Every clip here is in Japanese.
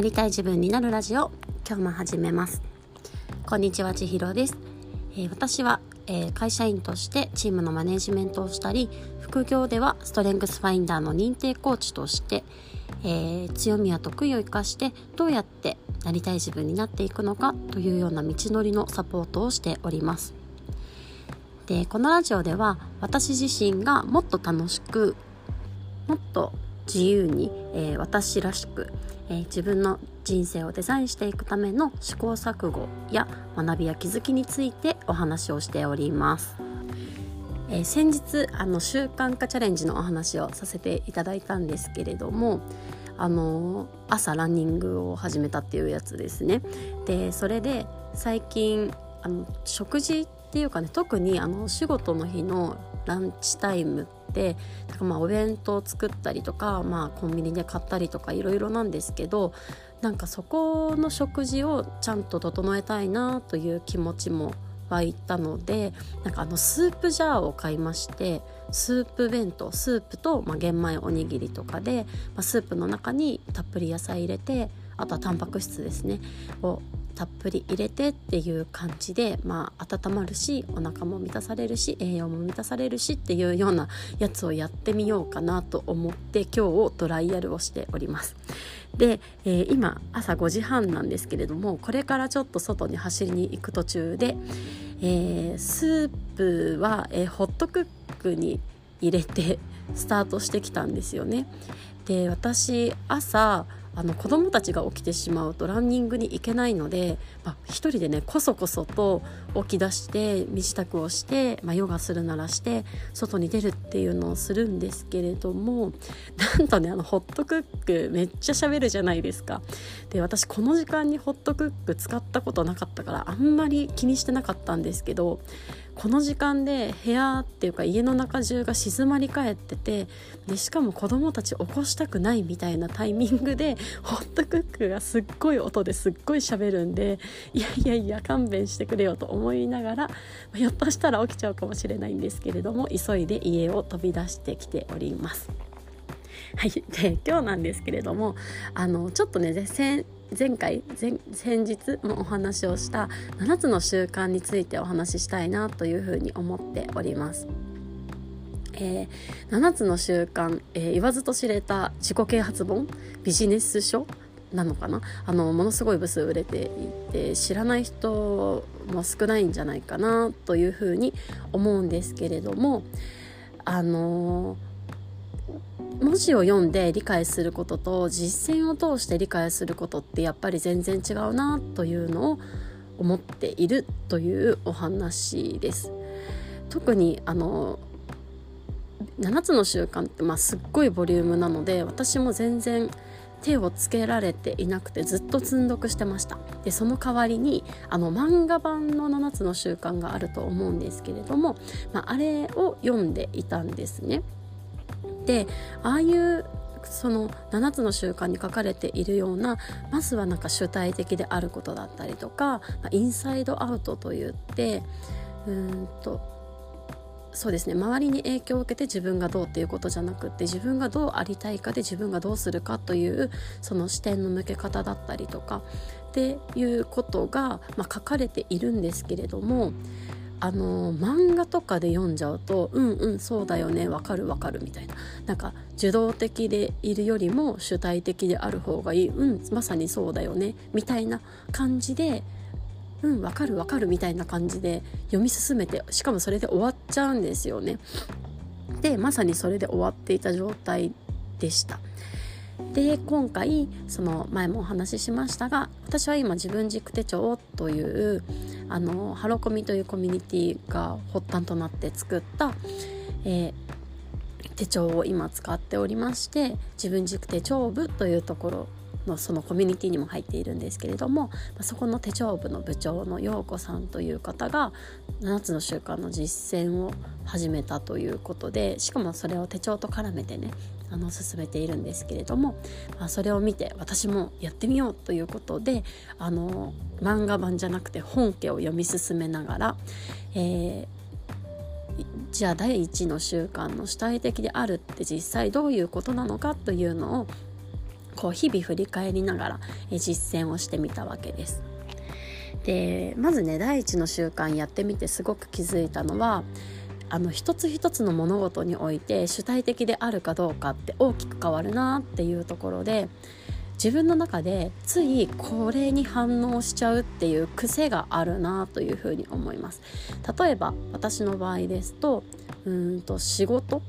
なりたい自分になるラジオ今日も始めます。こんにちは千尋です、えー、私は、えー、会社員としてチームのマネジメントをしたり副業ではストレングスファインダーの認定コーチとして、えー、強みや得意を生かしてどうやってなりたい自分になっていくのかというような道のりのサポートをしております。でこのラジオでは私自身がもっと楽しくもっと自由に、えー、私らしく、えー、自分の人生をデザインしていくための試行錯誤や学びや気づきについてお話をしております。えー、先日あの習慣化チャレンジのお話をさせていただいたんですけれどもあの朝ランニングを始めたっていうやつですね。でそれで最近あの食事っていうかね特にあの仕事の日のランチタイムってだかまあお弁当作ったりとか、まあ、コンビニで買ったりとかいろいろなんですけどなんかそこの食事をちゃんと整えたいなという気持ちも湧いたのでなんかあのスープジャーを買いましてスープ弁当スープと、まあ、玄米おにぎりとかで、まあ、スープの中にたっぷり野菜入れてあとはタンパク質ですねをたっぷり入れてっていう感じで、まあ、温まるしお腹も満たされるし栄養も満たされるしっていうようなやつをやってみようかなと思って今日トライアルをしております。で、えー、今朝5時半なんですけれどもこれからちょっと外に走りに行く途中で、えー、スープは、えー、ホットクックに入れてスタートしてきたんですよね。で私朝あの子供たちが起きてしまうとランニングに行けないので、まあ、一人でねこそこそと起き出して身支度をして、まあ、ヨガするならして外に出るっていうのをするんですけれどもなんとねあのホットクックめっちゃ喋るじゃないですか。で私この時間にホットクック使ったことなかったからあんまり気にしてなかったんですけどこの時間で部屋っていうか家の中中が静まり返っててでしかも子供たち起こしたくないみたいなタイミングでホットクックがすっごい音ですっごい喋るんでいやいやいや勘弁してくれよと思いながらひょっとしたら起きちゃうかもしれないんですけれども急いで家を飛び出してきております。はい、で今日なんですけれどもあのちょっとね前回前先日もお話をした7つの習慣についてお話ししたいなというふうに思っております。えー、7つの習慣、えー、言わずと知れた自己啓発本ビジネス書なのかな？あのものすごい部数売れていて知らない人も少ないんじゃないかなというふうに思うんですけれどもあのー文字を読んで理解することと実践を通して理解することってやっぱり全然違うなというのを思っているというお話です。特にあの7つの習慣って、まあ、すっごいボリュームなので私も全然手をつけられていなくてずっと積んどくしてましたでその代わりにあの漫画版の7つの習慣があると思うんですけれども、まあ、あれを読んでいたんですねでああいうその7つの習慣に書かれているようなまずはなんか主体的であることだったりとか、インサイドアウトといってうんとそうですね周りに影響を受けて自分がどうっていうことじゃなくって自分がどうありたいかで自分がどうするかというその視点の向け方だったりとかっていうことが、まあ、書かれているんですけれどもあの漫画とかで読んじゃうとうんうんそうだよねわかるわかるみたいななんか受動的でいるよりも主体的である方がいいうんまさにそうだよねみたいな感じでうんわかるわかるみたいな感じで読み進めてしかもそれで終わっちゃうんですよね。でまさにそれで終わっていた状態でした。で今回その前もお話ししましたが私は今自分軸手帳というあのハロコミというコミュニティが発端となって作った、えー、手帳を今使っておりまして自分軸手帳部というところのそのコミュニティにも入っているんですけれどもそこの手帳部の部長の陽子さんという方が7つの習慣の実践を始めたということでしかもそれを手帳と絡めてねあの進めているんですけれども、まあ、それを見て私もやってみようということであの漫画版じゃなくて本家を読み進めながら、えー、じゃあ第一の習慣の主体的であるって実際どういうことなのかというのをこう日々振り返りながら実践をしてみたわけです。でまずね第一の習慣やってみてすごく気づいたのはあの一つ一つの物事において主体的であるかどうかって大きく変わるなっていうところで自分の中でついこれに反応しちゃうっていう癖があるなというふうに思います。例えば私の場合ですとうんと仕事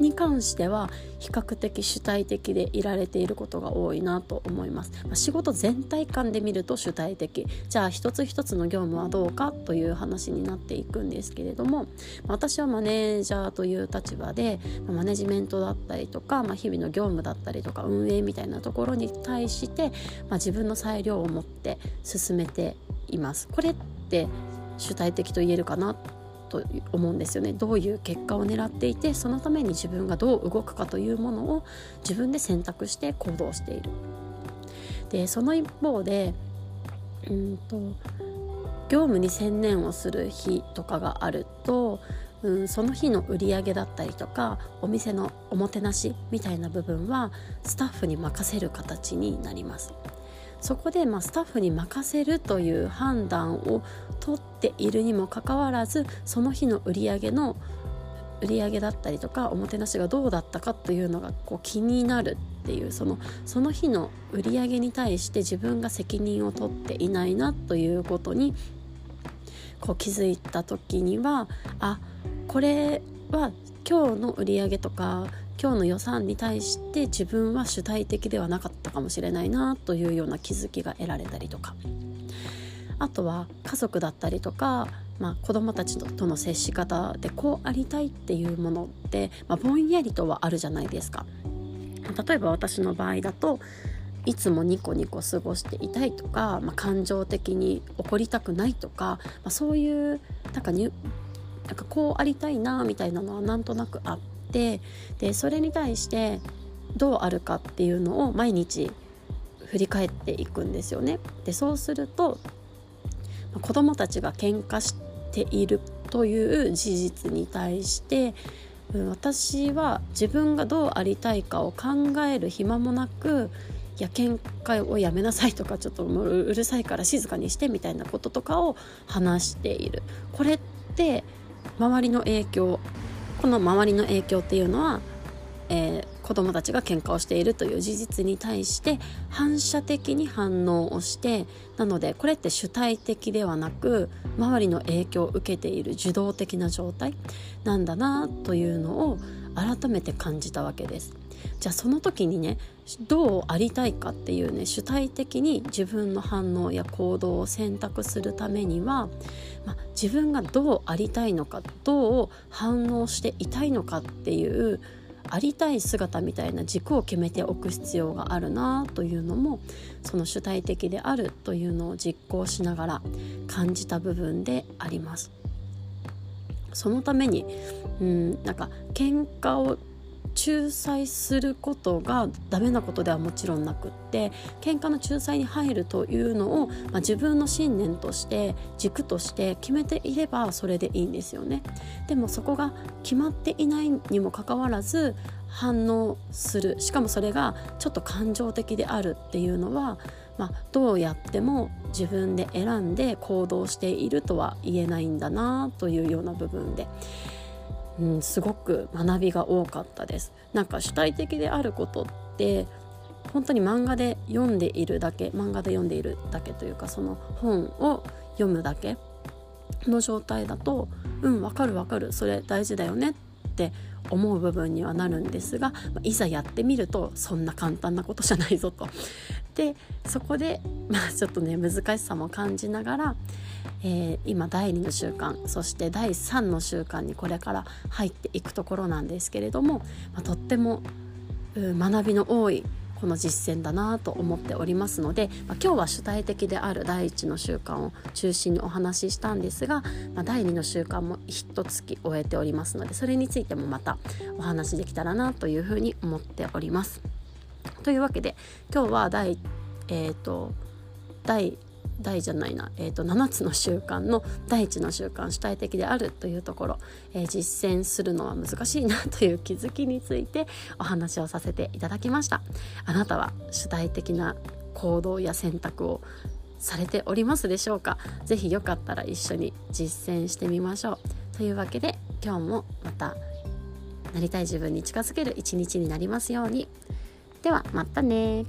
に関しては比較的主体的でいられていることが多いなと思います、まあ、仕事全体感で見ると主体的。じゃあ一つ一つの業務はどうかという話になっていくんですけれども私はマネージャーという立場でマネジメントだったりとか、まあ、日々の業務だったりとか運営みたいなところに対して、まあ、自分の裁量を持って進めています。これって主体的と言えるかなと思うんですよね。どういう結果を狙っていてそのために自分がどう動くかというものを自分で選択して行動している。でその一方でうんと業務に専念をする日とかがあるとうん、その日の売り上げだったりとかお店のおもてなしみたいな部分はスタッフに任せる形になります。そこでまあスタッフに任せるという判断を取っているにもかかわらずその日の売り上げの売り上げだったりとかおもてなしがどうだったかというのがこう気になるっていうそのその日の売り上げに対して自分が責任を取っていないなということにこう気づいた時にはあこれは今日の売り上げとか今日の予算に対して自分は主体的ではなかったかもしれないなというような気づきが得られたりとかあとは家族だったりとか、まあ、子どもたちとの接し方でこうありたいっていうものって、まあ、ぼんやりとはあるじゃないですか。例えば私の場合だといつもニコニコ過ごしていたいとか、まあ、感情的に怒りたくないとか、まあ、そういうなんかになんかこうありたいなみたいなのはなんとなくあってでそれに対してどうあるかっていうのを毎日振り返っていくんですよね。でそうすると子どもたちが喧嘩しているという事実に対して私は自分がどうありたいかを考える暇もなくいや喧嘩をやめなさいとかちょっとううるさいから静かにしてみたいなこととかを話しているこれって周りの影響この周りの影響っていうのは、えー、子どもたちが喧嘩をしているという事実に対して反射的に反応をしてなのでこれって主体的ではなく周りの影響を受けている受動的な状態なんだなというのを改めて感じたわけです。じゃあその時にねどうありたいかっていうね主体的に自分の反応や行動を選択するためには、まあ、自分がどうありたいのかどう反応していたいのかっていうありたい姿みたいな軸を決めておく必要があるなというのもその主体的であるというのを実行しながら感じた部分であります。そのためにうんなんか喧嘩を仲裁することがダメなことではもちろんなくって喧嘩の仲裁に入るというのを、まあ、自分の信念として軸として決めていればそれでいいんですよね。でもそこが決まっていないにもかかわらず反応するしかもそれがちょっと感情的であるっていうのは、まあ、どうやっても自分で選んで行動しているとは言えないんだなというような部分で。うん、すごく学びが多かったですなんか主体的であることって本当に漫画で読んでいるだけ漫画で読んでいるだけというかその本を読むだけの状態だとうんわかるわかるそれ大事だよねって思う部分にはなるんですがいざやってみるとそんな簡単なことじゃないぞと。でそこで、まあ、ちょっとね難しさも感じながら、えー、今第2の習慣そして第3の習慣にこれから入っていくところなんですけれども、まあ、とっても学びの多いこの実践だなと思っておりますので、まあ、今日は主体的である第1の習慣を中心にお話ししたんですが、まあ、第2の習慣も一月終えておりますのでそれについてもまたお話しできたらなというふうに思っております。というわけで今日は第,、えーと、第第じゃないな、えーと、7つの習慣の第一の習慣主体的であるというところ、えー、実践するのは難しいなという気づきについてお話をさせていただきました。あなたは主体的な行動や選択をされておりますでしょうか？是非よかったら一緒に実践してみましょう。というわけで今日もまたなりたい自分に近づける一日になりますように。ではまたね。